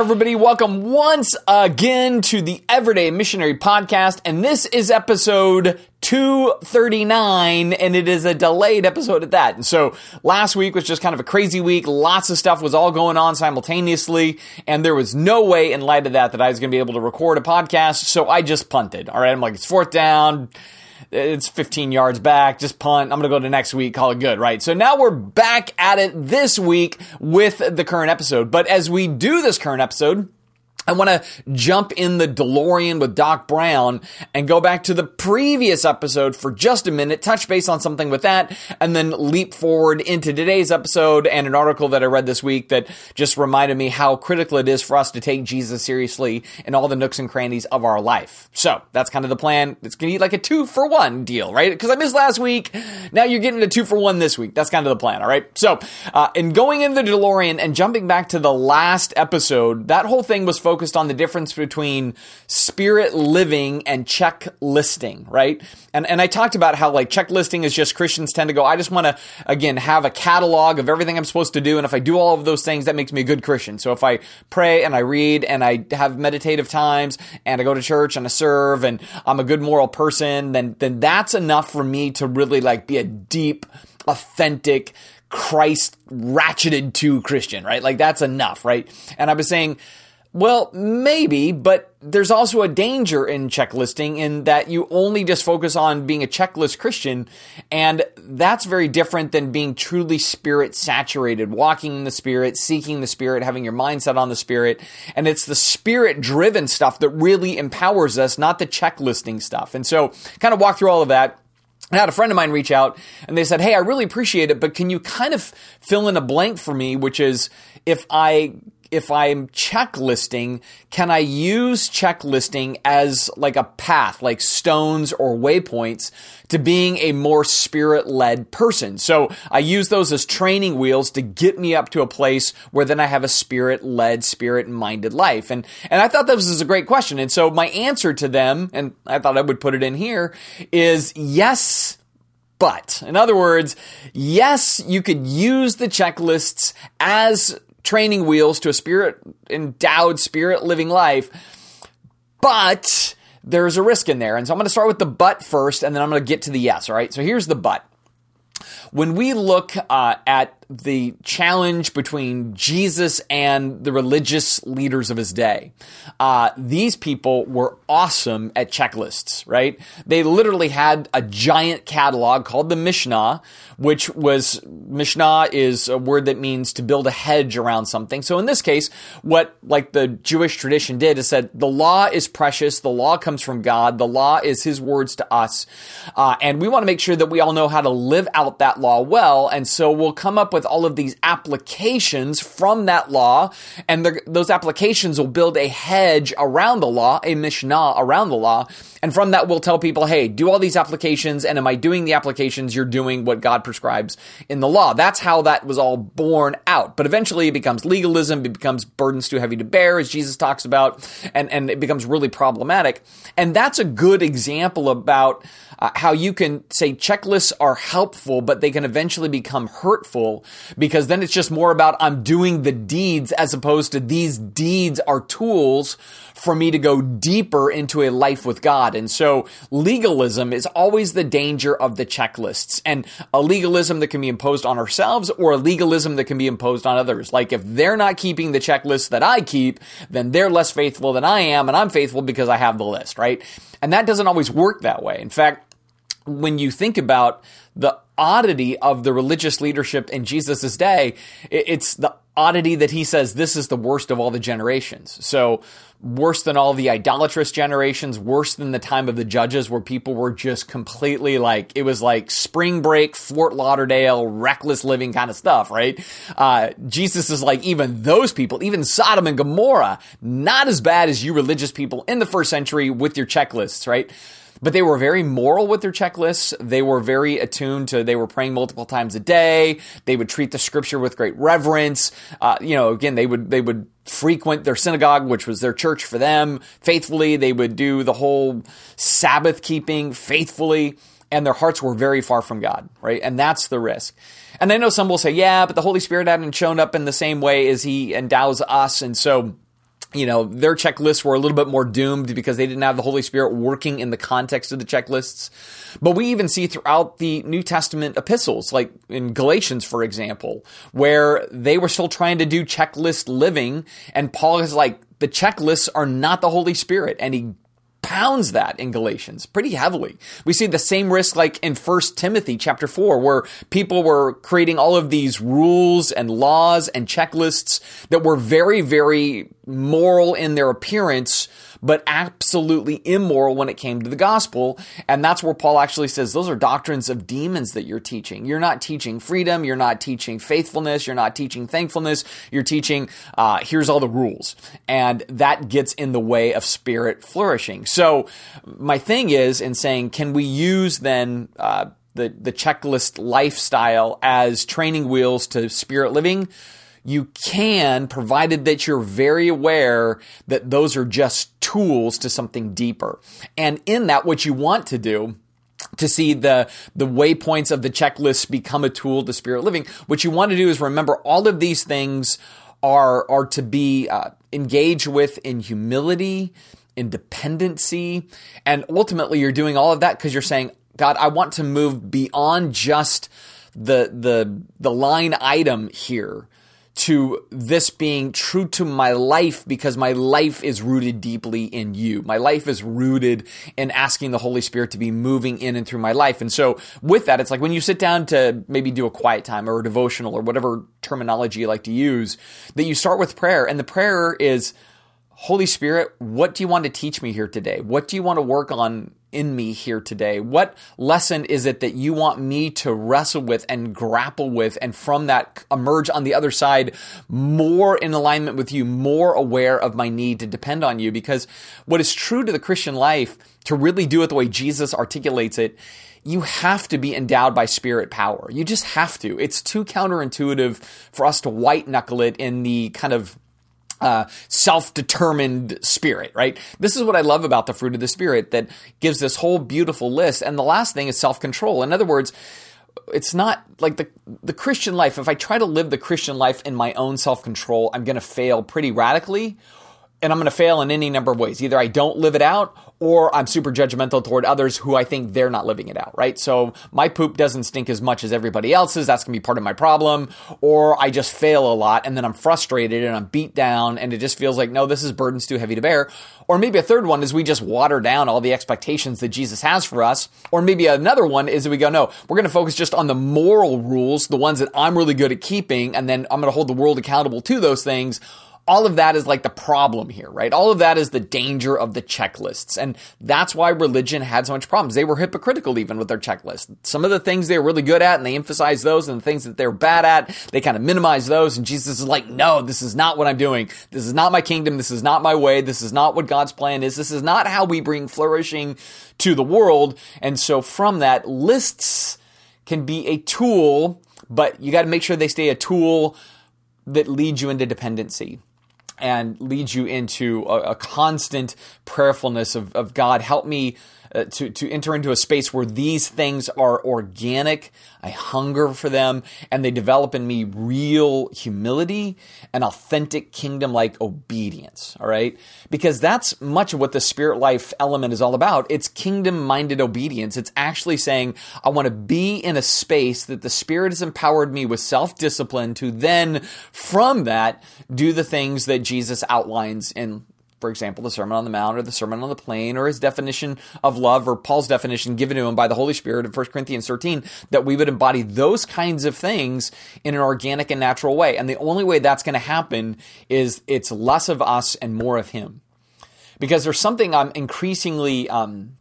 everybody. Welcome once again to the Everyday Missionary Podcast. And this is episode 239, and it is a delayed episode at that. And so last week was just kind of a crazy week. Lots of stuff was all going on simultaneously, and there was no way in light of that that I was going to be able to record a podcast. So I just punted. All right. I'm like, it's fourth down it's 15 yards back, just punt. I'm going to go to next week, call it good, right? So now we're back at it this week with the current episode. But as we do this current episode, I want to jump in the DeLorean with Doc Brown and go back to the previous episode for just a minute, touch base on something with that, and then leap forward into today's episode and an article that I read this week that just reminded me how critical it is for us to take Jesus seriously in all the nooks and crannies of our life. So that's kind of the plan. It's going to be like a two for one deal, right? Because I missed last week. Now you're getting a two for one this week. That's kind of the plan, all right? So, uh, in going into the DeLorean and jumping back to the last episode, that whole thing was focused focused on the difference between spirit living and checklisting, right? And and I talked about how like checklisting is just Christians tend to go, I just want to again have a catalog of everything I'm supposed to do, and if I do all of those things, that makes me a good Christian. So if I pray and I read and I have meditative times and I go to church and I serve and I'm a good moral person, then then that's enough for me to really like be a deep, authentic Christ ratcheted to Christian, right? Like that's enough, right? And I was saying well, maybe, but there's also a danger in checklisting in that you only just focus on being a checklist Christian, and that's very different than being truly spirit saturated, walking in the spirit, seeking the spirit, having your mindset on the spirit. And it's the spirit driven stuff that really empowers us, not the checklisting stuff. And so, kind of walk through all of that. I had a friend of mine reach out and they said, Hey, I really appreciate it, but can you kind of fill in a blank for me, which is if I if I'm checklisting, can I use checklisting as like a path, like stones or waypoints to being a more spirit led person? So I use those as training wheels to get me up to a place where then I have a spirit led, spirit minded life. And, and I thought this was a great question. And so my answer to them, and I thought I would put it in here, is yes, but, in other words, yes, you could use the checklists as training wheels to a spirit endowed, spirit living life. But there's a risk in there. And so I'm going to start with the but first, and then I'm going to get to the yes. All right. So here's the but. When we look uh, at the challenge between Jesus and the religious leaders of his day. Uh, these people were awesome at checklists, right? They literally had a giant catalog called the Mishnah, which was Mishnah is a word that means to build a hedge around something. So in this case, what like the Jewish tradition did is said the law is precious, the law comes from God, the law is His words to us, uh, and we want to make sure that we all know how to live out that law well. And so we'll come up with all of these applications from that law, and the, those applications will build a hedge around the law, a mishnah around the law, and from that we'll tell people, hey, do all these applications, and am I doing the applications? You're doing what God prescribes in the law. That's how that was all born out. But eventually it becomes legalism, it becomes burdens too heavy to bear, as Jesus talks about, and, and it becomes really problematic. And that's a good example about uh, how you can say checklists are helpful, but they can eventually become hurtful because then it's just more about I'm doing the deeds as opposed to these deeds are tools for me to go deeper into a life with God. And so legalism is always the danger of the checklists and a legalism that can be imposed on ourselves or a legalism that can be imposed on others. Like if they're not keeping the checklist that I keep, then they're less faithful than I am and I'm faithful because I have the list, right? And that doesn't always work that way. In fact, when you think about the oddity of the religious leadership in Jesus' day, it's the oddity that he says this is the worst of all the generations. So, worse than all the idolatrous generations, worse than the time of the judges where people were just completely like, it was like spring break, Fort Lauderdale, reckless living kind of stuff, right? Uh, Jesus is like, even those people, even Sodom and Gomorrah, not as bad as you religious people in the first century with your checklists, right? But they were very moral with their checklists. They were very attuned to, they were praying multiple times a day. They would treat the scripture with great reverence. Uh, you know, again, they would, they would frequent their synagogue, which was their church for them faithfully. They would do the whole Sabbath keeping faithfully and their hearts were very far from God, right? And that's the risk. And I know some will say, yeah, but the Holy Spirit hadn't shown up in the same way as he endows us. And so you know, their checklists were a little bit more doomed because they didn't have the Holy Spirit working in the context of the checklists. But we even see throughout the New Testament epistles, like in Galatians, for example, where they were still trying to do checklist living. And Paul is like, the checklists are not the Holy Spirit. And he pounds that in Galatians pretty heavily. We see the same risk like in 1 Timothy chapter 4 where people were creating all of these rules and laws and checklists that were very very moral in their appearance but absolutely immoral when it came to the gospel. And that's where Paul actually says those are doctrines of demons that you're teaching. You're not teaching freedom. You're not teaching faithfulness. You're not teaching thankfulness. You're teaching, uh, here's all the rules. And that gets in the way of spirit flourishing. So my thing is in saying, can we use then, uh, the, the checklist lifestyle as training wheels to spirit living? You can, provided that you're very aware that those are just tools to something deeper. And in that, what you want to do to see the the waypoints of the checklist become a tool to spirit living. What you want to do is remember all of these things are are to be uh, engaged with in humility, in dependency, and ultimately you're doing all of that because you're saying, God, I want to move beyond just the the the line item here to this being true to my life because my life is rooted deeply in you. My life is rooted in asking the Holy Spirit to be moving in and through my life. And so with that, it's like when you sit down to maybe do a quiet time or a devotional or whatever terminology you like to use, that you start with prayer and the prayer is, Holy Spirit, what do you want to teach me here today? What do you want to work on in me here today? What lesson is it that you want me to wrestle with and grapple with and from that emerge on the other side more in alignment with you, more aware of my need to depend on you? Because what is true to the Christian life, to really do it the way Jesus articulates it, you have to be endowed by spirit power. You just have to. It's too counterintuitive for us to white knuckle it in the kind of uh, self-determined spirit, right? This is what I love about the fruit of the spirit that gives this whole beautiful list. And the last thing is self-control. In other words, it's not like the the Christian life. If I try to live the Christian life in my own self-control, I'm going to fail pretty radically and I'm going to fail in any number of ways. Either I don't live it out or I'm super judgmental toward others who I think they're not living it out, right? So my poop doesn't stink as much as everybody else's. That's going to be part of my problem. Or I just fail a lot and then I'm frustrated and I'm beat down and it just feels like, no, this is burden's too heavy to bear. Or maybe a third one is we just water down all the expectations that Jesus has for us. Or maybe another one is that we go, no, we're going to focus just on the moral rules, the ones that I'm really good at keeping. And then I'm going to hold the world accountable to those things all of that is like the problem here, right? All of that is the danger of the checklists. And that's why religion had so much problems. They were hypocritical even with their checklist. Some of the things they were really good at and they emphasize those and the things that they're bad at, they kind of minimize those. And Jesus is like, no, this is not what I'm doing. This is not my kingdom. This is not my way. This is not what God's plan is. This is not how we bring flourishing to the world. And so from that, lists can be a tool, but you got to make sure they stay a tool that leads you into dependency and leads you into a, a constant prayerfulness of, of God, help me uh, to, to enter into a space where these things are organic. I hunger for them and they develop in me real humility and authentic kingdom like obedience. All right. Because that's much of what the spirit life element is all about. It's kingdom minded obedience. It's actually saying, I want to be in a space that the spirit has empowered me with self discipline to then from that do the things that Jesus outlines in for example, the Sermon on the Mount or the Sermon on the Plain or his definition of love or Paul's definition given to him by the Holy Spirit in 1 Corinthians 13, that we would embody those kinds of things in an organic and natural way. And the only way that's going to happen is it's less of us and more of him. Because there's something I'm increasingly um,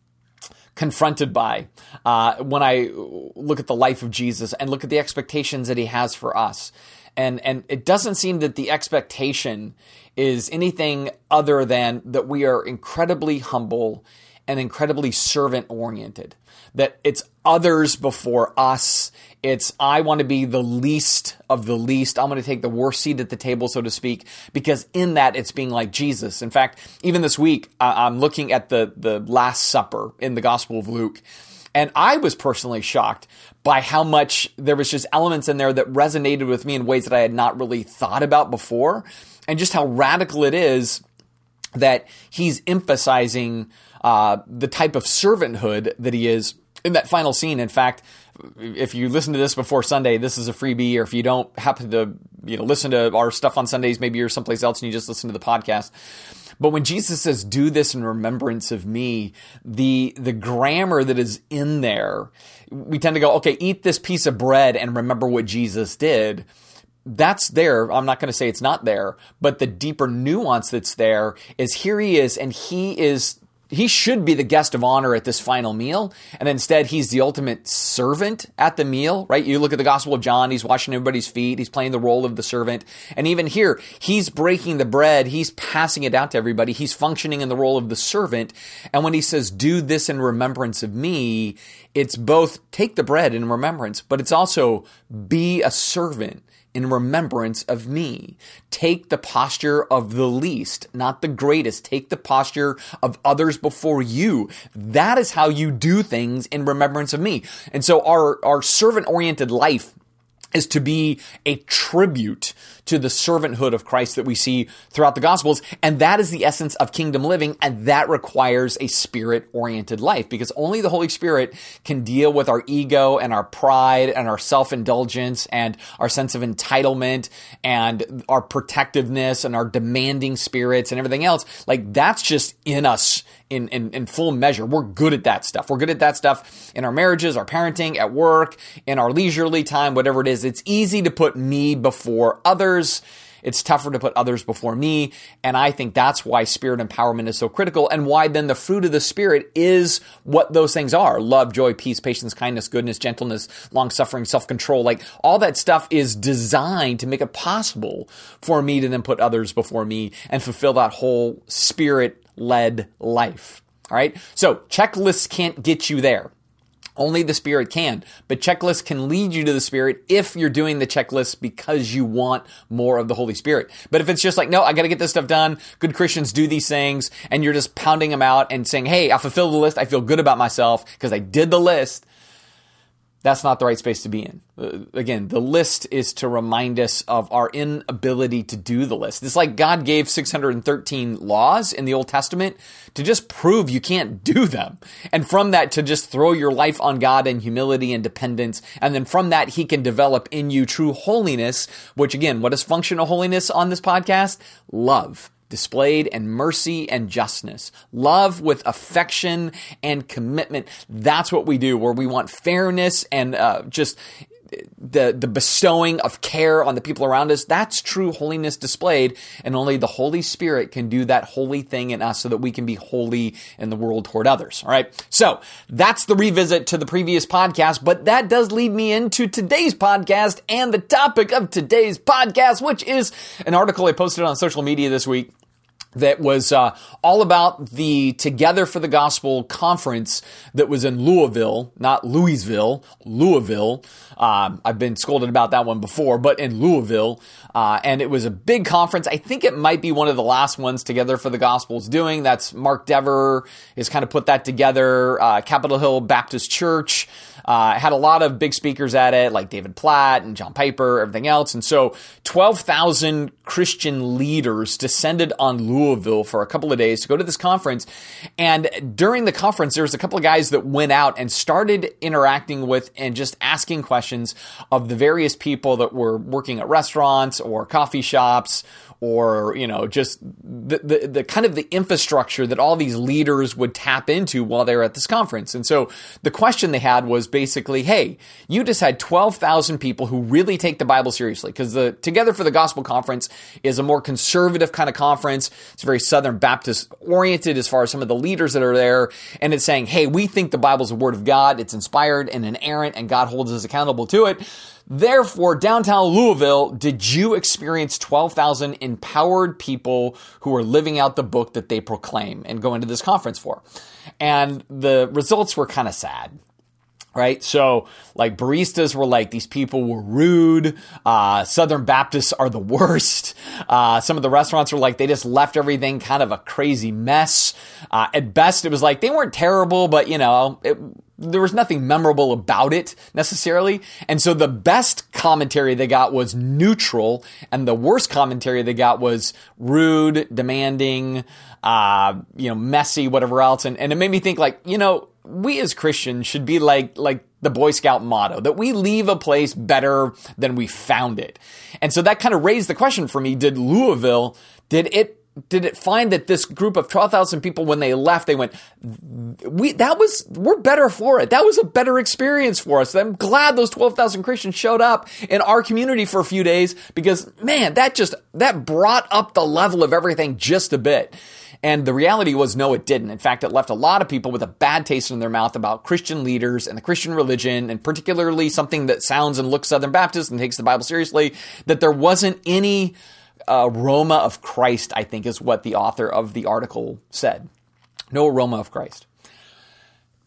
confronted by uh, when I look at the life of Jesus and look at the expectations that he has for us. And, and it doesn't seem that the expectation is anything other than that we are incredibly humble and incredibly servant oriented. That it's others before us. It's I want to be the least of the least. I'm going to take the worst seat at the table, so to speak, because in that it's being like Jesus. In fact, even this week, I'm looking at the the Last Supper in the Gospel of Luke. And I was personally shocked by how much there was just elements in there that resonated with me in ways that I had not really thought about before and just how radical it is that he's emphasizing uh, the type of servanthood that he is in that final scene. In fact, if you listen to this before Sunday, this is a freebie. Or if you don't happen to, you know, listen to our stuff on Sundays, maybe you're someplace else and you just listen to the podcast. But when Jesus says, "Do this in remembrance of me," the the grammar that is in there, we tend to go, "Okay, eat this piece of bread and remember what Jesus did." that's there. I'm not going to say it's not there, but the deeper nuance that's there is here he is, and he is he should be the guest of honor at this final meal. And instead, he's the ultimate servant at the meal, right? You look at the Gospel of John, he's washing everybody's feet, he's playing the role of the servant. And even here, he's breaking the bread, he's passing it out to everybody, he's functioning in the role of the servant. And when he says, do this in remembrance of me, it's both take the bread in remembrance, but it's also be a servant in remembrance of me. Take the posture of the least, not the greatest. Take the posture of others before you. That is how you do things in remembrance of me. And so our, our servant oriented life is to be a tribute to the servanthood of Christ that we see throughout the Gospels. And that is the essence of kingdom living. And that requires a spirit oriented life because only the Holy Spirit can deal with our ego and our pride and our self indulgence and our sense of entitlement and our protectiveness and our demanding spirits and everything else. Like that's just in us in, in, in full measure. We're good at that stuff. We're good at that stuff in our marriages, our parenting, at work, in our leisurely time, whatever it is. It's easy to put me before others. It's tougher to put others before me. And I think that's why spirit empowerment is so critical and why then the fruit of the spirit is what those things are. Love, joy, peace, patience, kindness, goodness, gentleness, long suffering, self control. Like all that stuff is designed to make it possible for me to then put others before me and fulfill that whole spirit led life. All right. So checklists can't get you there. Only the Spirit can. But checklists can lead you to the Spirit if you're doing the checklist because you want more of the Holy Spirit. But if it's just like, no, I got to get this stuff done. Good Christians do these things and you're just pounding them out and saying, hey, I fulfilled the list. I feel good about myself because I did the list that's not the right space to be in. Uh, again, the list is to remind us of our inability to do the list. It's like God gave 613 laws in the Old Testament to just prove you can't do them. And from that, to just throw your life on God in humility and dependence. And then from that, He can develop in you true holiness, which again, what is functional holiness on this podcast? Love displayed and mercy and justness, love with affection and commitment. That's what we do, where we want fairness and uh, just the the bestowing of care on the people around us. That's true holiness displayed and only the holy spirit can do that holy thing in us so that we can be holy in the world toward others all right? So that's the revisit to the previous podcast but that does lead me into today's podcast and the topic of today's podcast which is an article i posted on social media this week that was uh, all about the Together for the Gospel conference that was in Louisville, not Louisville, Louisville. Um, I've been scolded about that one before, but in Louisville. Uh, and it was a big conference. I think it might be one of the last ones Together for the Gospel's doing. That's Mark Dever has kind of put that together. Uh, Capitol Hill Baptist Church. Uh, had a lot of big speakers at it, like David Platt and John Piper, everything else. And so 12,000 Christian leaders descended on Louisville for a couple of days to go to this conference. And during the conference, there was a couple of guys that went out and started interacting with and just asking questions of the various people that were working at restaurants or coffee shops or you know just the, the, the kind of the infrastructure that all these leaders would tap into while they were at this conference. And so the question they had was basically, hey, you just had 12,000 people who really take the Bible seriously because the Together for the Gospel conference is a more conservative kind of conference. It's very Southern Baptist oriented as far as some of the leaders that are there. And it's saying, hey, we think the Bible's a word of God. It's inspired and inerrant and God holds us accountable to it. Therefore, downtown Louisville, did you experience 12,000 empowered people who are living out the book that they proclaim and go into this conference for? And the results were kind of sad right? So, like baristas were like these people were rude. Uh, Southern Baptists are the worst. Uh, some of the restaurants were like they just left everything kind of a crazy mess. Uh, at best, it was like they weren't terrible, but you know, it there was nothing memorable about it necessarily. And so the best commentary they got was neutral, and the worst commentary they got was rude, demanding, uh, you know, messy, whatever else. And, and it made me think like, you know, we as Christians should be like, like the Boy Scout motto that we leave a place better than we found it. And so that kind of raised the question for me. Did Louisville, did it did it find that this group of 12,000 people when they left they went we that was we're better for it. That was a better experience for us. I'm glad those 12,000 christians showed up in our community for a few days because man that just that brought up the level of everything just a bit. And the reality was, no, it didn't. In fact, it left a lot of people with a bad taste in their mouth about Christian leaders and the Christian religion, and particularly something that sounds and looks Southern Baptist and takes the Bible seriously, that there wasn't any aroma of Christ, I think is what the author of the article said. No aroma of Christ.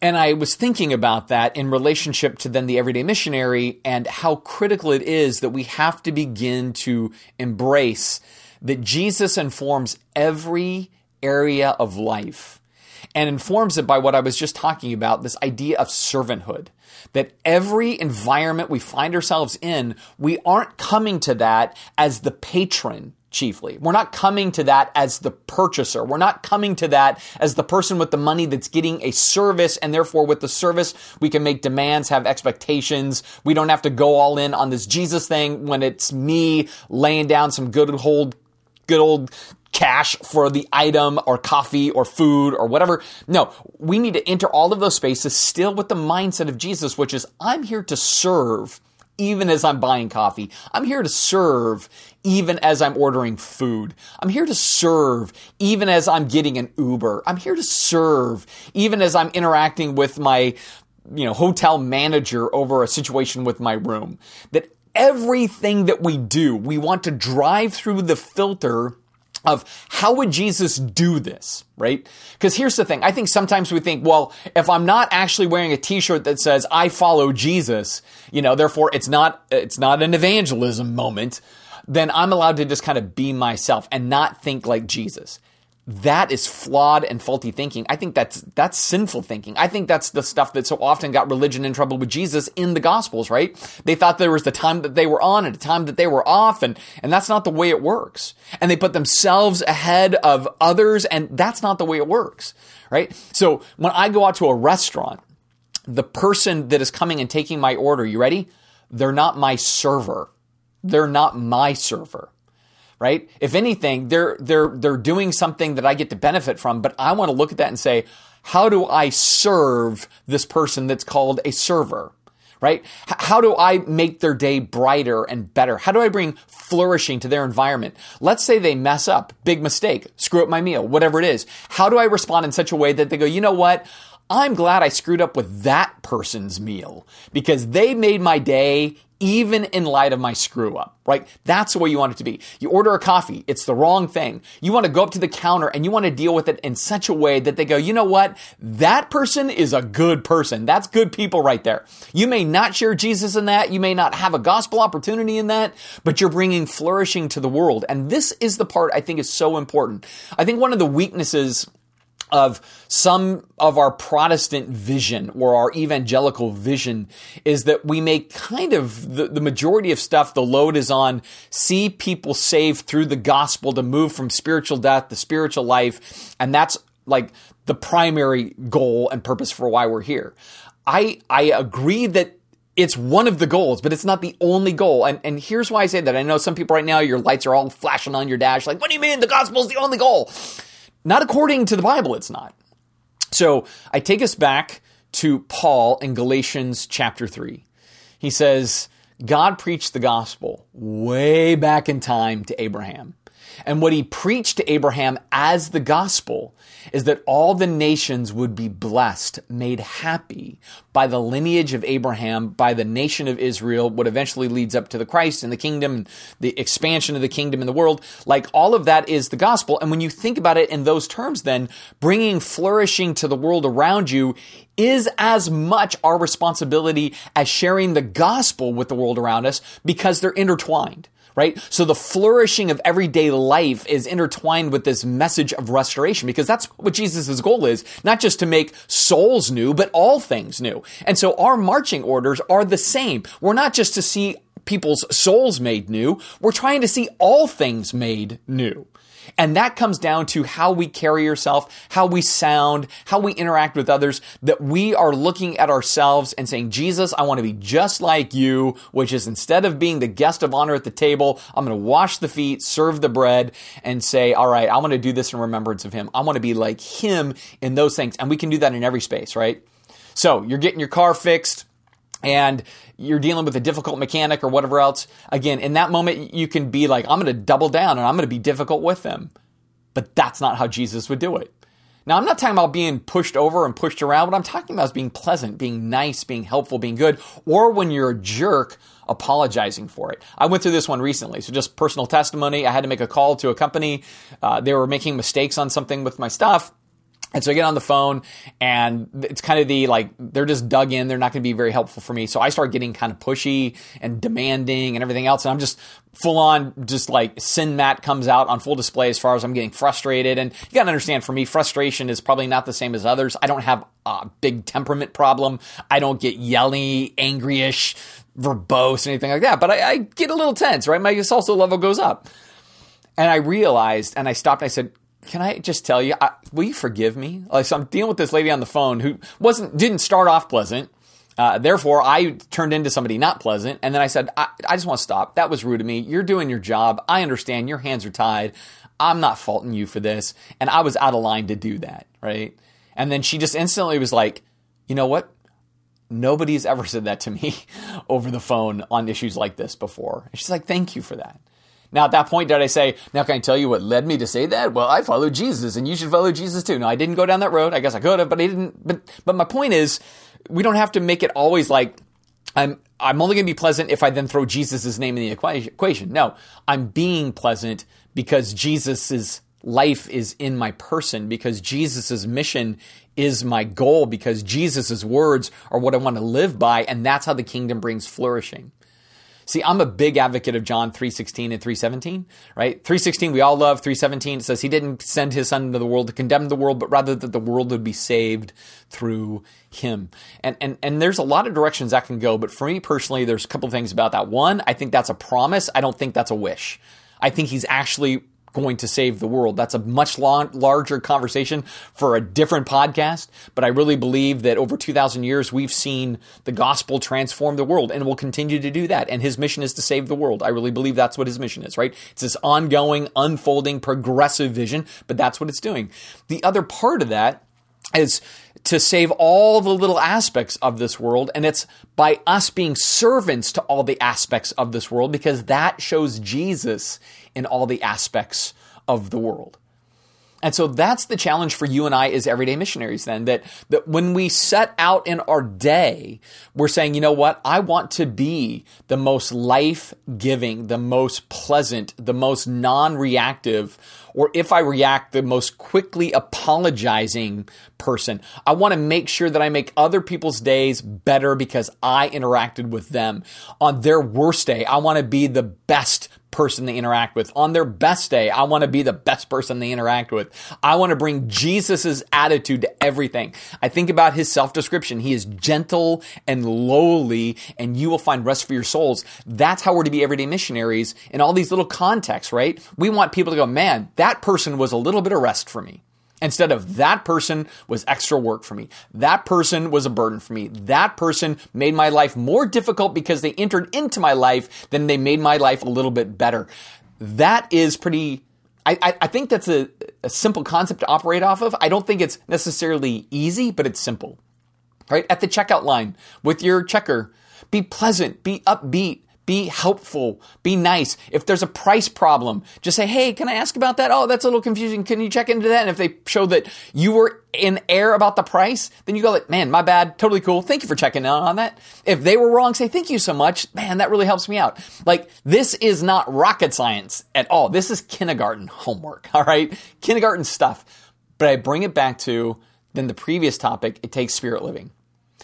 And I was thinking about that in relationship to then the everyday missionary and how critical it is that we have to begin to embrace that Jesus informs every area of life and informs it by what I was just talking about this idea of servanthood that every environment we find ourselves in, we aren't coming to that as the patron chiefly. We're not coming to that as the purchaser. We're not coming to that as the person with the money that's getting a service and therefore with the service we can make demands, have expectations. We don't have to go all in on this Jesus thing when it's me laying down some good old good old cash for the item or coffee or food or whatever. No, we need to enter all of those spaces still with the mindset of Jesus, which is I'm here to serve even as I'm buying coffee. I'm here to serve even as I'm ordering food. I'm here to serve even as I'm getting an Uber. I'm here to serve even as I'm interacting with my you know hotel manager over a situation with my room. That everything that we do, we want to drive through the filter of how would Jesus do this, right? Because here's the thing. I think sometimes we think, well, if I'm not actually wearing a t-shirt that says I follow Jesus, you know, therefore it's not it's not an evangelism moment, then I'm allowed to just kind of be myself and not think like Jesus that is flawed and faulty thinking. I think that's that's sinful thinking. I think that's the stuff that so often got religion in trouble with Jesus in the gospels, right? They thought there was the time that they were on and the time that they were off and and that's not the way it works. And they put themselves ahead of others and that's not the way it works, right? So when I go out to a restaurant, the person that is coming and taking my order, you ready? They're not my server. They're not my server right? If anything, they're they're they're doing something that I get to benefit from, but I want to look at that and say, how do I serve this person that's called a server? Right? How do I make their day brighter and better? How do I bring flourishing to their environment? Let's say they mess up, big mistake, screw up my meal, whatever it is. How do I respond in such a way that they go, you know what? I'm glad I screwed up with that person's meal because they made my day even in light of my screw up, right? That's the way you want it to be. You order a coffee, it's the wrong thing. You want to go up to the counter and you want to deal with it in such a way that they go, you know what? That person is a good person. That's good people right there. You may not share Jesus in that. You may not have a gospel opportunity in that, but you're bringing flourishing to the world. And this is the part I think is so important. I think one of the weaknesses of some of our Protestant vision or our evangelical vision is that we make kind of the, the, majority of stuff, the load is on see people saved through the gospel to move from spiritual death to spiritual life. And that's like the primary goal and purpose for why we're here. I, I agree that it's one of the goals, but it's not the only goal. And, and here's why I say that. I know some people right now, your lights are all flashing on your dash. Like, what do you mean the gospel is the only goal? Not according to the Bible, it's not. So I take us back to Paul in Galatians chapter 3. He says, God preached the gospel way back in time to Abraham. And what he preached to Abraham as the gospel is that all the nations would be blessed, made happy by the lineage of Abraham, by the nation of Israel, what eventually leads up to the Christ and the kingdom, the expansion of the kingdom in the world. Like all of that is the gospel. And when you think about it in those terms, then bringing flourishing to the world around you is as much our responsibility as sharing the gospel with the world around us because they're intertwined right? So the flourishing of everyday life is intertwined with this message of restoration because that's what Jesus' goal is, not just to make souls new, but all things new. And so our marching orders are the same. We're not just to see people's souls made new, we're trying to see all things made new. And that comes down to how we carry ourselves, how we sound, how we interact with others, that we are looking at ourselves and saying, Jesus, I want to be just like you, which is instead of being the guest of honor at the table, I'm going to wash the feet, serve the bread, and say, all right, I want to do this in remembrance of him. I want to be like him in those things. And we can do that in every space, right? So you're getting your car fixed and you're dealing with a difficult mechanic or whatever else, again, in that moment, you can be like, I'm going to double down and I'm going to be difficult with them. But that's not how Jesus would do it. Now, I'm not talking about being pushed over and pushed around. What I'm talking about is being pleasant, being nice, being helpful, being good, or when you're a jerk, apologizing for it. I went through this one recently. So, just personal testimony. I had to make a call to a company. Uh, they were making mistakes on something with my stuff. And so I get on the phone and it's kind of the like, they're just dug in. They're not going to be very helpful for me. So I start getting kind of pushy and demanding and everything else. And I'm just full on, just like sin mat comes out on full display as far as I'm getting frustrated. And you got to understand for me, frustration is probably not the same as others. I don't have a big temperament problem. I don't get yelly, angryish, verbose, anything like that. But I, I get a little tense, right? My salsa level goes up. And I realized and I stopped and I said, can I just tell you, I, will you forgive me? Like, so I'm dealing with this lady on the phone who wasn't, didn't start off pleasant. Uh, therefore, I turned into somebody not pleasant. And then I said, I, I just want to stop. That was rude of me. You're doing your job. I understand your hands are tied. I'm not faulting you for this. And I was out of line to do that. Right. And then she just instantly was like, you know what? Nobody's ever said that to me over the phone on issues like this before. And she's like, thank you for that. Now, at that point, did I say, now can I tell you what led me to say that? Well, I followed Jesus and you should follow Jesus too. No, I didn't go down that road. I guess I could have, but I didn't. But, but my point is, we don't have to make it always like, I'm, I'm only going to be pleasant if I then throw Jesus' name in the equation. No, I'm being pleasant because Jesus' life is in my person, because Jesus' mission is my goal, because Jesus' words are what I want to live by, and that's how the kingdom brings flourishing. See, I'm a big advocate of John 3:16 and 3:17, right? 3:16 we all love, 3:17 it says he didn't send his son into the world to condemn the world, but rather that the world would be saved through him. And and and there's a lot of directions that can go, but for me personally there's a couple things about that. One, I think that's a promise. I don't think that's a wish. I think he's actually going to save the world. That's a much larger conversation for a different podcast. But I really believe that over 2,000 years, we've seen the gospel transform the world and will continue to do that. And his mission is to save the world. I really believe that's what his mission is, right? It's this ongoing, unfolding, progressive vision, but that's what it's doing. The other part of that is to save all the little aspects of this world. And it's by us being servants to all the aspects of this world because that shows Jesus in all the aspects of the world. And so that's the challenge for you and I as everyday missionaries then that, that when we set out in our day, we're saying, you know what? I want to be the most life giving, the most pleasant, the most non reactive, or if I react, the most quickly apologizing person. I want to make sure that I make other people's days better because I interacted with them. On their worst day, I want to be the best person they interact with. On their best day, I want to be the best person they interact with. I want to bring Jesus's attitude to everything. I think about his self-description. He is gentle and lowly, and you will find rest for your souls. That's how we're to be everyday missionaries in all these little contexts, right? We want people to go, man, that person was a little bit of rest for me. Instead of that person was extra work for me. That person was a burden for me. That person made my life more difficult because they entered into my life than they made my life a little bit better. That is pretty I, I, think that's a, a, simple concept to operate off of. I don't think it's necessarily easy, but it's simple. Right? At the checkout line with your checker, be pleasant, be upbeat, be helpful. Be nice. If there's a price problem, just say, Hey, can I ask about that? Oh, that's a little confusing. Can you check into that? And if they show that you were in air about the price, then you go like, man, my bad. Totally cool. Thank you for checking in on that. If they were wrong, say, thank you so much. Man, that really helps me out. Like, this is not rocket science at all. This is kindergarten homework. All right. Kindergarten stuff. But I bring it back to then the previous topic. It takes spirit living.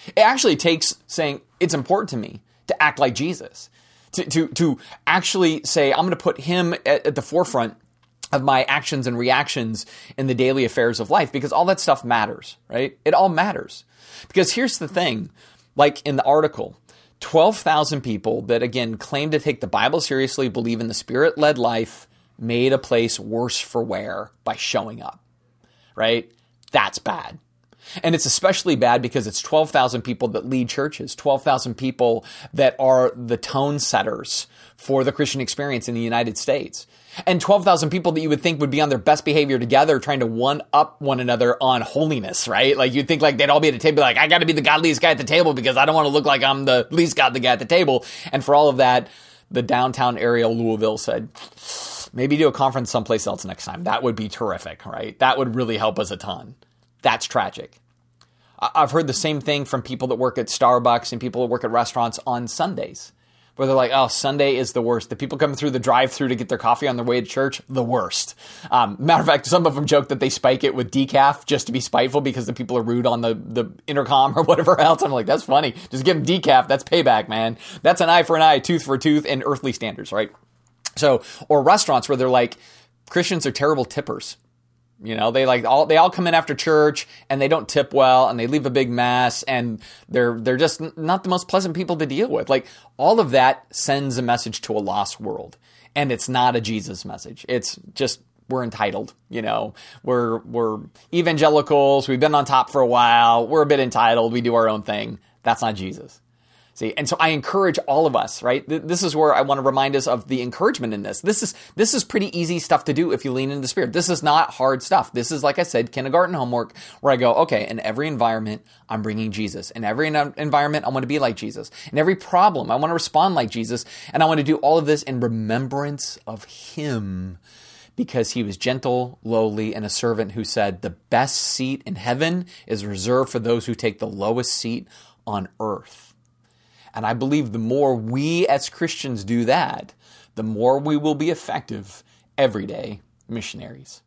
It actually takes saying, it's important to me to act like Jesus To, to, to actually say, I'm going to put him at, at the forefront of my actions and reactions in the daily affairs of life because all that stuff matters, right? It all matters. Because here's the thing like in the article, 12,000 people that again claim to take the Bible seriously, believe in the spirit led life, made a place worse for wear by showing up, right? That's bad. And it's especially bad because it's 12,000 people that lead churches, 12,000 people that are the tone setters for the Christian experience in the United States. And 12,000 people that you would think would be on their best behavior together trying to one up one another on holiness, right? Like you'd think like they'd all be at a table like, I gotta be the godliest guy at the table because I don't want to look like I'm the least godly guy at the table. And for all of that, the downtown area of Louisville said, maybe do a conference someplace else next time. That would be terrific, right? That would really help us a ton. That's tragic. I've heard the same thing from people that work at Starbucks and people that work at restaurants on Sundays, where they're like, "Oh, Sunday is the worst." The people coming through the drive-through to get their coffee on their way to church, the worst. Um, matter of fact, some of them joke that they spike it with decaf just to be spiteful because the people are rude on the the intercom or whatever else. I'm like, that's funny. Just give them decaf. That's payback, man. That's an eye for an eye, tooth for a tooth, and earthly standards, right? So, or restaurants where they're like, Christians are terrible tippers. You know, they like all they all come in after church and they don't tip well and they leave a big mess and they're they're just not the most pleasant people to deal with. Like all of that sends a message to a lost world. And it's not a Jesus message. It's just we're entitled, you know. We're we're evangelicals, we've been on top for a while, we're a bit entitled, we do our own thing. That's not Jesus. See, and so I encourage all of us, right? This is where I want to remind us of the encouragement in this. This is this is pretty easy stuff to do if you lean into the spirit. This is not hard stuff. This is like I said, kindergarten homework where I go, okay, in every environment, I'm bringing Jesus. In every environment, I want to be like Jesus. In every problem, I want to respond like Jesus, and I want to do all of this in remembrance of him because he was gentle, lowly, and a servant who said, The best seat in heaven is reserved for those who take the lowest seat on earth. And I believe the more we as Christians do that, the more we will be effective everyday missionaries.